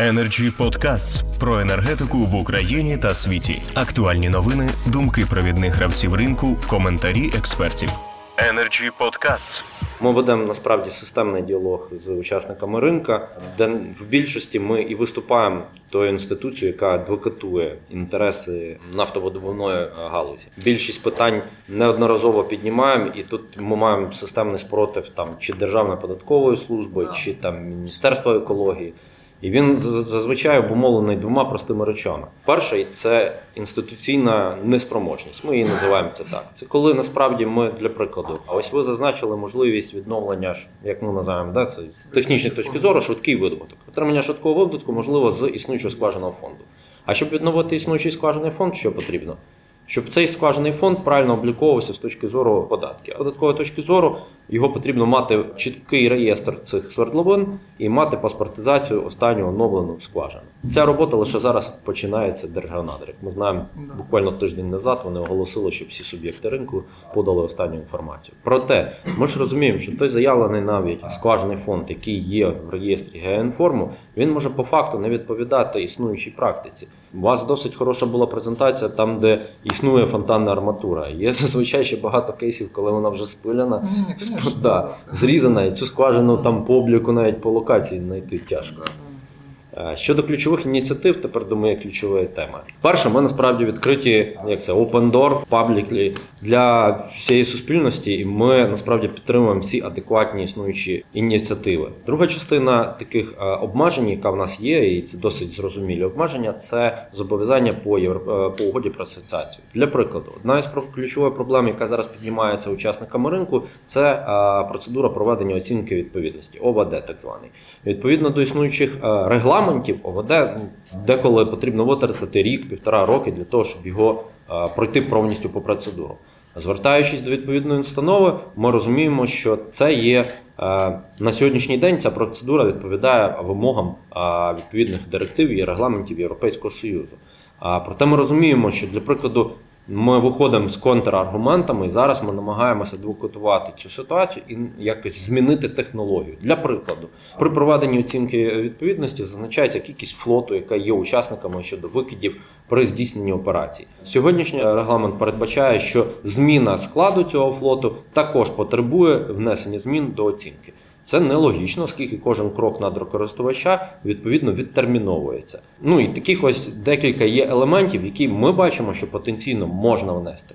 Energy Podcasts про енергетику в Україні та світі. Актуальні новини, думки провідних гравців ринку, коментарі експертів. Energy Podcasts. Ми ведемо насправді системний діалог з учасниками ринка, де в більшості ми і виступаємо тою інституцією, яка адвокатує інтереси нафтовидобувної галузі. Більшість питань неодноразово піднімаємо, і тут ми маємо системний спротив там чи Державної податкової служби, чи там Міністерства екології. І він зазвичай обумовлений двома простими речами. Перший це інституційна неспроможність. Ми її називаємо це так. Це коли насправді ми для прикладу, а ось ви зазначили можливість відновлення, як ми називаємо, да, це з технічної точки зору, швидкий видобуток. Отримання швидкого видобутку можливо з існуючого скваженого фонду. А щоб відновити існуючий скважений фонд, що потрібно? Щоб цей скважений фонд правильно обліковувався з точки зору податків. Податкової точки зору його потрібно мати чіткий реєстр цих свердловин і мати паспортизацію останнього оновленого скважини. Ця робота лише зараз починається держгеонадрик. Ми знаємо буквально тиждень назад. Вони оголосили, що всі суб'єкти ринку подали останню інформацію. Проте ми ж розуміємо, що той заявлений навіть скважений фонд, який є в реєстрі ГЕНформу, він може по факту не відповідати існуючій практиці. У вас досить хороша була презентація там, де існує фонтанна арматура. Є зазвичай ще багато кейсів, коли вона вже спилена, mm, да, зрізана, і цю скважину там по обліку навіть по локації знайти тяжко. Е, Щодо ключових ініціатив, тепер думаю, ключова тема. Перше, ми насправді відкриті, як це open door, publicly для всієї суспільності, і ми насправді підтримуємо всі адекватні існуючі ініціативи. Друга частина таких е, обмежень, яка в нас є, і це досить зрозумілі обмеження, це зобов'язання по е, по угоді про асоціацію. Для прикладу, одна із ключових проблем, яка зараз піднімається учасниками ринку, це процедура проведення оцінки відповідності, ОВД, так званий. Відповідно до існуючих е, регламентів, ОВД деколи потрібно витратити рік, півтора роки для того, щоб його пройти повністю по процедуру. Звертаючись до відповідної установи, ми розуміємо, що це є на сьогоднішній день. Ця процедура відповідає вимогам відповідних директив і регламентів Європейського Союзу. Проте ми розуміємо, що для прикладу ми виходимо з контраргументами, і зараз ми намагаємося адвокатувати цю ситуацію і якось змінити технологію. Для прикладу, при проведенні оцінки відповідності зазначається кількість флоту, яка є учасниками щодо викидів при здійсненні операцій. Сьогоднішній регламент передбачає, що зміна складу цього флоту також потребує внесення змін до оцінки. Це нелогічно, оскільки кожен крок надрокористувача відповідно відтерміновується. Ну і таких ось декілька є елементів, які ми бачимо, що потенційно можна внести.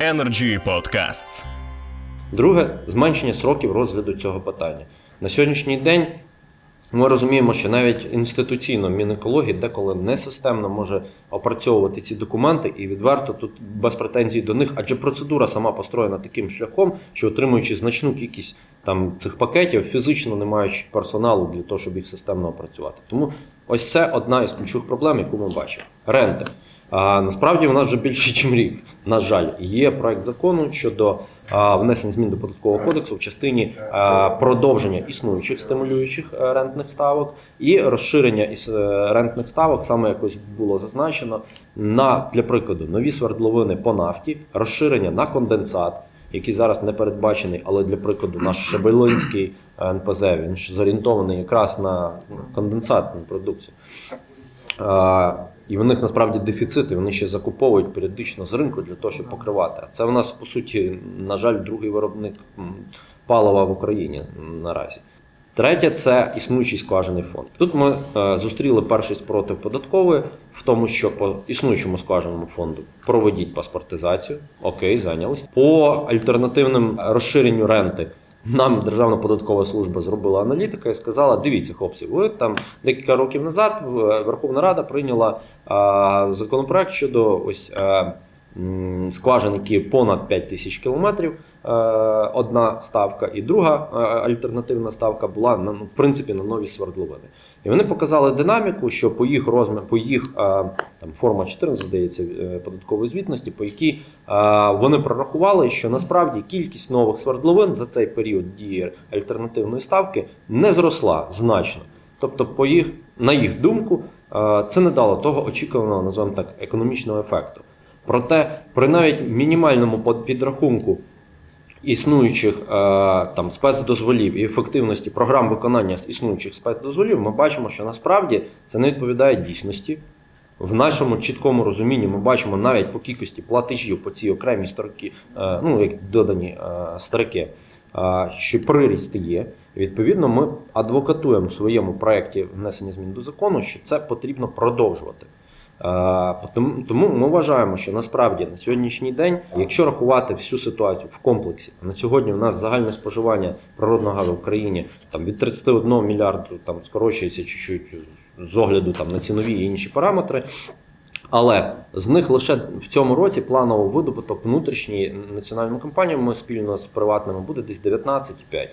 Energy Podcasts. Друге зменшення сроків розгляду цього питання. На сьогоднішній день ми розуміємо, що навіть інституційно Мінекології деколи не системно може опрацьовувати ці документи, і відверто тут без претензій до них, адже процедура сама построєна таким шляхом, що отримуючи значну кількість там цих пакетів, фізично не маючи персоналу для того, щоб їх системно опрацювати. Тому ось це одна із ключових проблем, яку ми бачимо. Ренти. Насправді у нас вже більше, ніж рік. На жаль, є проект закону щодо внесення змін до податкового кодексу в частині продовження існуючих стимулюючих е, рентних ставок і розширення із е, рентних ставок, саме якось було зазначено, на для прикладу нові свердловини по нафті, розширення на конденсат, який зараз не передбачений, але для прикладу наш Шебелинський е, НПЗ він ж зорієнтований якраз на конденсатну продукцію. І в них насправді дефіцити, вони ще закуповують періодично з ринку для того, щоб покривати. А це в нас, по суті, на жаль, другий виробник палива в Україні наразі. Третє це існуючий скважений фонд. Тут ми е, зустріли перший спротив податкової в тому, що по існуючому скваженому фонду проведіть паспортизацію. Окей, зайнялись. По альтернативним розширенню ренти нам Державна податкова служба зробила аналітика і сказала: дивіться, хлопці, ви там декілька років назад е, Верховна Рада прийняла а, законопроект щодо ось. а, м, Скважин, які понад 5 тисяч кілометрів, е, одна ставка, і друга е, альтернативна ставка була на ну, в принципі на нові свердловини. І вони показали динаміку, що по їх розмір, по їх е, там форма 14, здається, е, податкової звітності, по якій е, вони прорахували, що насправді кількість нових свердловин за цей період дії альтернативної ставки не зросла значно. Тобто, по їх, на їх думку, е, це не дало того очікуваного, називаємо так, економічного ефекту. Проте, при навіть мінімальному підрахунку існуючих е, там спецдозволів і ефективності програм виконання існуючих спецдозволів, ми бачимо, що насправді це не відповідає дійсності. В нашому чіткому розумінні ми бачимо навіть по кількості платежів по цій окремій строки, е, ну як додані е, строки, що приріст є. Відповідно, ми адвокатуємо в своєму проєкті внесення змін до закону, що це потрібно продовжувати. Тому ми вважаємо, що насправді на сьогоднішній день, якщо рахувати всю ситуацію в комплексі, на сьогодні у нас загальне споживання природного газу в Україні там від 31 мільярду там скорочується чуть-чуть з огляду там на цінові і інші параметри. Але з них лише в цьому році планово видобуток внутрішньої національними компаніями спільно з приватними буде десь 19,5.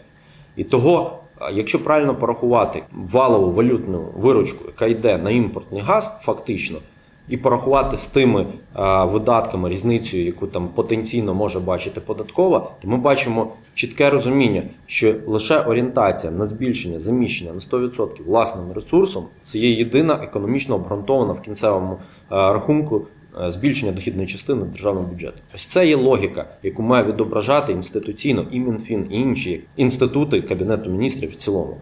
І того, якщо правильно порахувати валову валютну виручку, яка йде на імпортний газ, фактично, і порахувати з тими а, видатками різницею, яку там потенційно може бачити податкова, то ми бачимо чітке розуміння, що лише орієнтація на збільшення заміщення на 100% власним ресурсом це є єдина економічно обґрунтована в кінцевому а, рахунку. Збільшення дохідної частини державного бюджету. Ось це є логіка, яку має відображати інституційно і МінФін, і інші інститути Кабінету міністрів в цілому.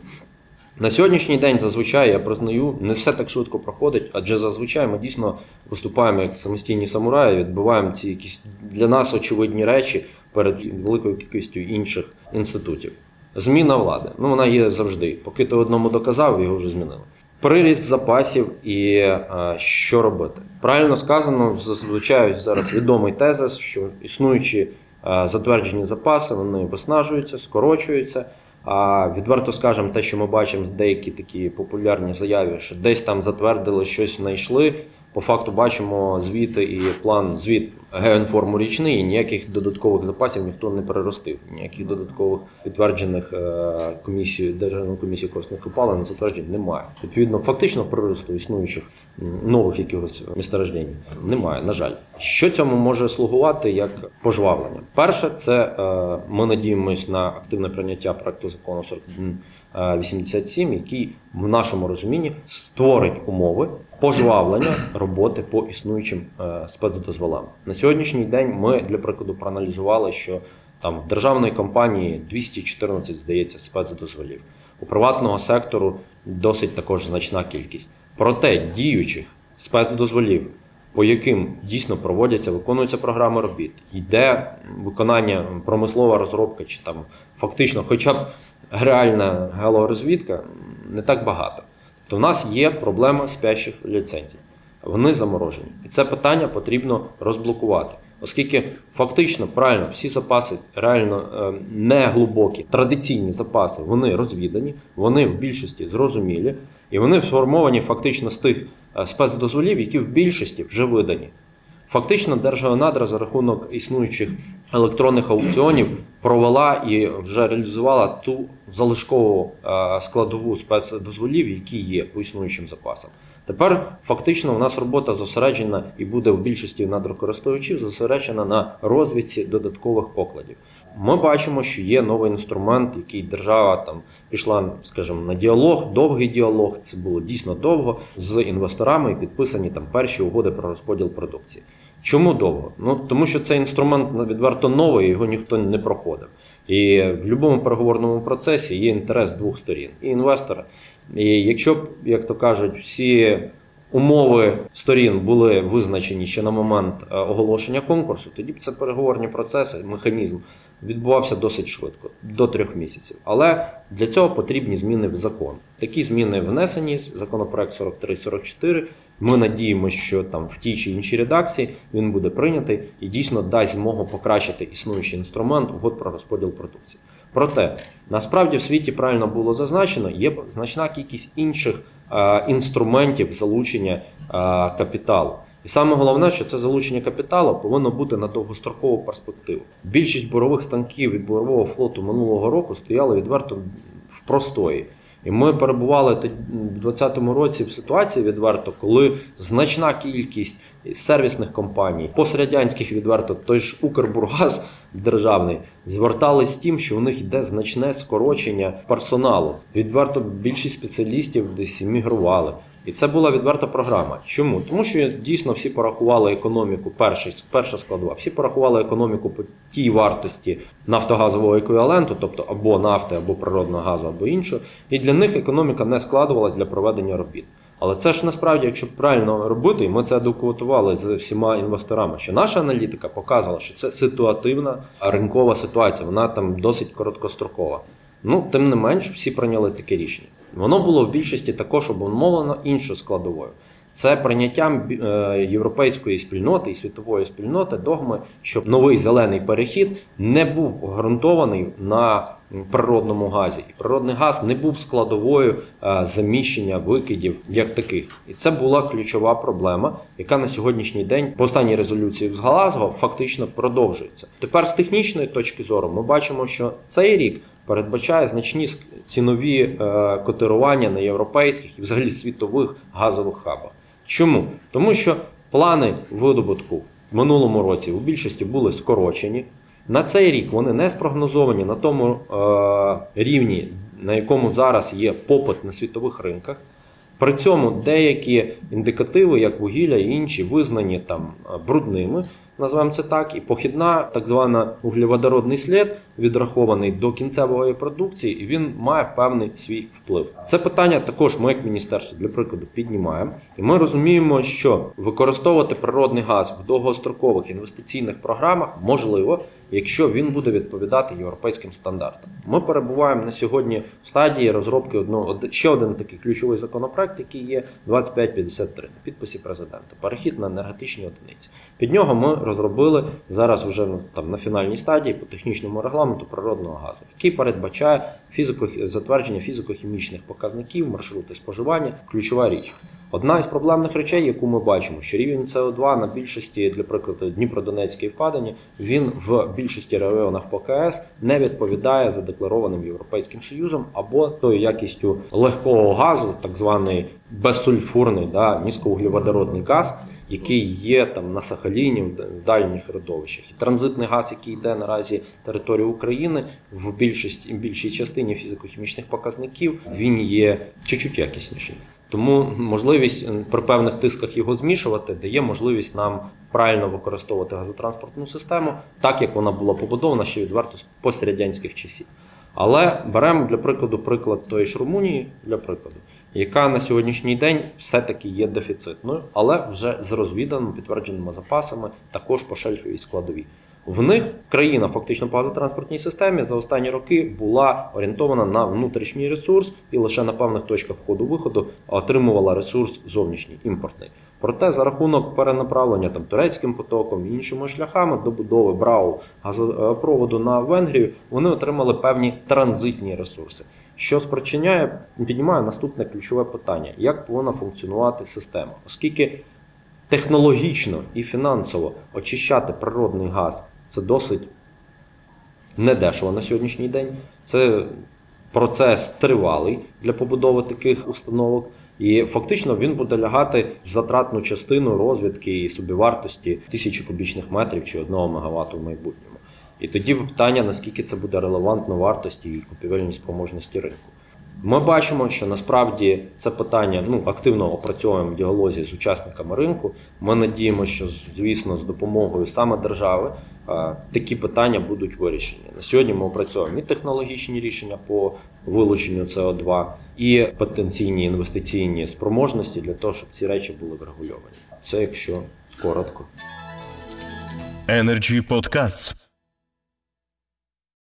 На сьогоднішній день зазвичай я признаю, не все так швидко проходить, адже зазвичай ми дійсно виступаємо як самостійні самураї, відбиваємо ці якісь для нас очевидні речі перед великою кількістю інших інститутів. Зміна влади. Ну вона є завжди. Поки ти одному доказав, його вже змінили. Приріст запасів і а, що робити. Правильно сказано, зазвичай зараз відомий тезис, що існуючі а, затверджені запаси, вони виснажуються, скорочуються. А відверто скажемо, те, що ми бачимо, деякі такі популярні заяви, що десь там затвердили щось знайшли. По факту бачимо звіти і план звіт геоінформу річний, і ніяких додаткових запасів ніхто не переростив, ніяких додаткових підтверджених е, комісією Державної комісії корисних копалин затверджень немає. Відповідно, фактично приросту існуючих нових якихось месторождень немає. На жаль, що цьому може слугувати як пожвавлення? Перше, це е, ми надіємось на активне прийняття проекту закону 4187, який в нашому розумінні створить умови пожвавлення роботи по існуючим е, спецдозволам. На сьогоднішній день ми для прикладу проаналізували, що там в державної компанії 214, здається, спецдозволів. У приватного сектору досить також значна кількість. Проте діючих спецдозволів, по яким дійсно проводяться, виконуються програми робіт, йде виконання промислова розробка, чи там фактично, хоча б реальна геологорозвідка, не так багато. То в нас є проблема спящих ліцензій. Вони заморожені. І це питання потрібно розблокувати. Оскільки фактично правильно всі запаси реально е, не глибокі, традиційні запаси, вони розвідані, вони в більшості зрозумілі, і вони сформовані фактично з тих спецдозволів, які в більшості вже видані. Фактично, Держгеонадра за рахунок існуючих електронних аукціонів провела і вже реалізувала ту залишкову е, складову спецдозволів, які є по існуючим запасам. Тепер фактично у нас робота зосереджена і буде в більшості надрокористувачів зосереджена на розвідці додаткових покладів. Ми бачимо, що є новий інструмент, який держава там пішла, скажімо, на діалог, довгий діалог. Це було дійсно довго з інвесторами і підписані там перші угоди про розподіл продукції. Чому довго? Ну тому що цей інструмент відверто новий, його ніхто не проходив. І в будь-якому переговорному процесі є інтерес двох сторін і інвестора. І якщо б, як то кажуть, всі умови сторін були визначені ще на момент е, оголошення конкурсу, тоді б це переговорні процеси, механізм відбувався досить швидко, до трьох місяців. Але для цього потрібні зміни в закон. Такі зміни внесені, законопроект 43-44. Ми надіємося, що там в тій чи іншій редакції він буде прийнятий і дійсно дасть змогу покращити існуючий інструмент угод про розподіл продукції. Проте насправді в світі правильно було зазначено, є значна кількість інших е, інструментів залучення е, капіталу. І саме головне, що це залучення капіталу повинно бути на довгострокову перспективу. Більшість бурових станків від бурового флоту минулого року стояли відверто в простої. І ми перебували в 2020 році в ситуації відверто, коли значна кількість сервісних компаній, пострадянських відверто, той ж Укрбургаз державний, звертались з тим, що у них йде значне скорочення персоналу. Відверто більшість спеціалістів десь мігрували. І це була відверта програма. Чому? Тому що дійсно всі порахували економіку, перший, перша складова, всі порахували економіку по тій вартості нафтогазового еквіваленту, тобто або нафти, або природного газу, або іншого. І для них економіка не складувалась для проведення робіт. Але це ж насправді, якщо правильно робити, і ми це документували з всіма інвесторами, що наша аналітика показувала, що це ситуативна ринкова ситуація, вона там досить короткострокова. Ну, тим не менш, всі прийняли таке рішення. Воно було в більшості також обумовлено іншою складовою. Це прийняттям е, європейської спільноти і світової спільноти догми, щоб новий зелений перехід не був ґрунтований на природному газі, і природний газ не був складовою е, заміщення викидів як таких. І це була ключова проблема, яка на сьогоднішній день по останній резолюції з Галазго фактично продовжується. Тепер з технічної точки зору ми бачимо, що цей рік передбачає значні цінові е, котирування на європейських і взагалі світових газових хабах. Чому? Тому що плани видобутку в минулому році у більшості були скорочені. На цей рік вони не спрогнозовані на тому е, рівні, на якому зараз є попит на світових ринках. При цьому деякі індикативи, як вугілля і інші, визнані там брудними називаємо це так, і похідна, так звана углеводородний слід, відрахований до кінцевої продукції, і він має певний свій вплив. Це питання також ми, як міністерство, для прикладу, піднімаємо, і ми розуміємо, що використовувати природний газ в довгострокових інвестиційних програмах можливо, якщо він буде відповідати європейським стандартам. Ми перебуваємо на сьогодні в стадії розробки одного ще один такий ключовий законопроект, який є 2553 на підписі президента. Перехід на енергетичні одиниці. Під нього ми розробили зараз вже ну, там на фінальній стадії по технічному регламенту природного газу, який передбачає фізико затвердження фізико-хімічних показників, маршрути споживання, ключова річ. Одна із проблемних речей, яку ми бачимо, що рівень СО2 на більшості, для прикладу, Дніпродонецькій впадині, він в більшості районах по КС не відповідає задекларованим Європейським Союзом або тою якістю легкого газу, так званий безсульфурний да, низькоуглеводородний газ який є там на Сахаліні, в дальніх родовищах. І транзитний газ, який йде наразі територію України, в більшості більшій частині фізико-хімічних показників, він є чуть-чуть якісніший. Тому можливість при певних тисках його змішувати дає можливість нам правильно використовувати газотранспортну систему, так як вона була побудована ще відверто з пострадянських часів. Але беремо для прикладу приклад тої ж Румунії, для прикладу яка на сьогоднішній день все-таки є дефіцитною, але вже з розвіданими підтвердженими запасами, також по шельфовій складовій. В них країна фактично по газотранспортній системі за останні роки була орієнтована на внутрішній ресурс і лише на певних точках входу-виходу отримувала ресурс зовнішній імпортний. Проте за рахунок перенаправлення там турецьким потоком і іншими шляхами добудови брау газопроводу на Венгрію вони отримали певні транзитні ресурси що спричиняє, піднімає наступне ключове питання: як повинна функціонувати система, оскільки технологічно і фінансово очищати природний газ це досить недешево на сьогоднішній день. Це процес тривалий для побудови таких установок. І фактично він буде лягати в затратну частину розвідки і собівартості тисячі кубічних метрів чи одного мегаватту в майбутньому. І тоді питання, наскільки це буде релевантно вартості і купівельній спроможності ринку. Ми бачимо, що насправді це питання ну, активно опрацьовуємо в діалозі з учасниками ринку. Ми надіємося, що, звісно, з допомогою саме держави такі питання будуть вирішені. На сьогодні ми опрацьовуємо і технологічні рішення по вилученню СО2, і потенційні інвестиційні спроможності для того, щоб ці речі були врегульовані. Це якщо коротко. Energy Podcasts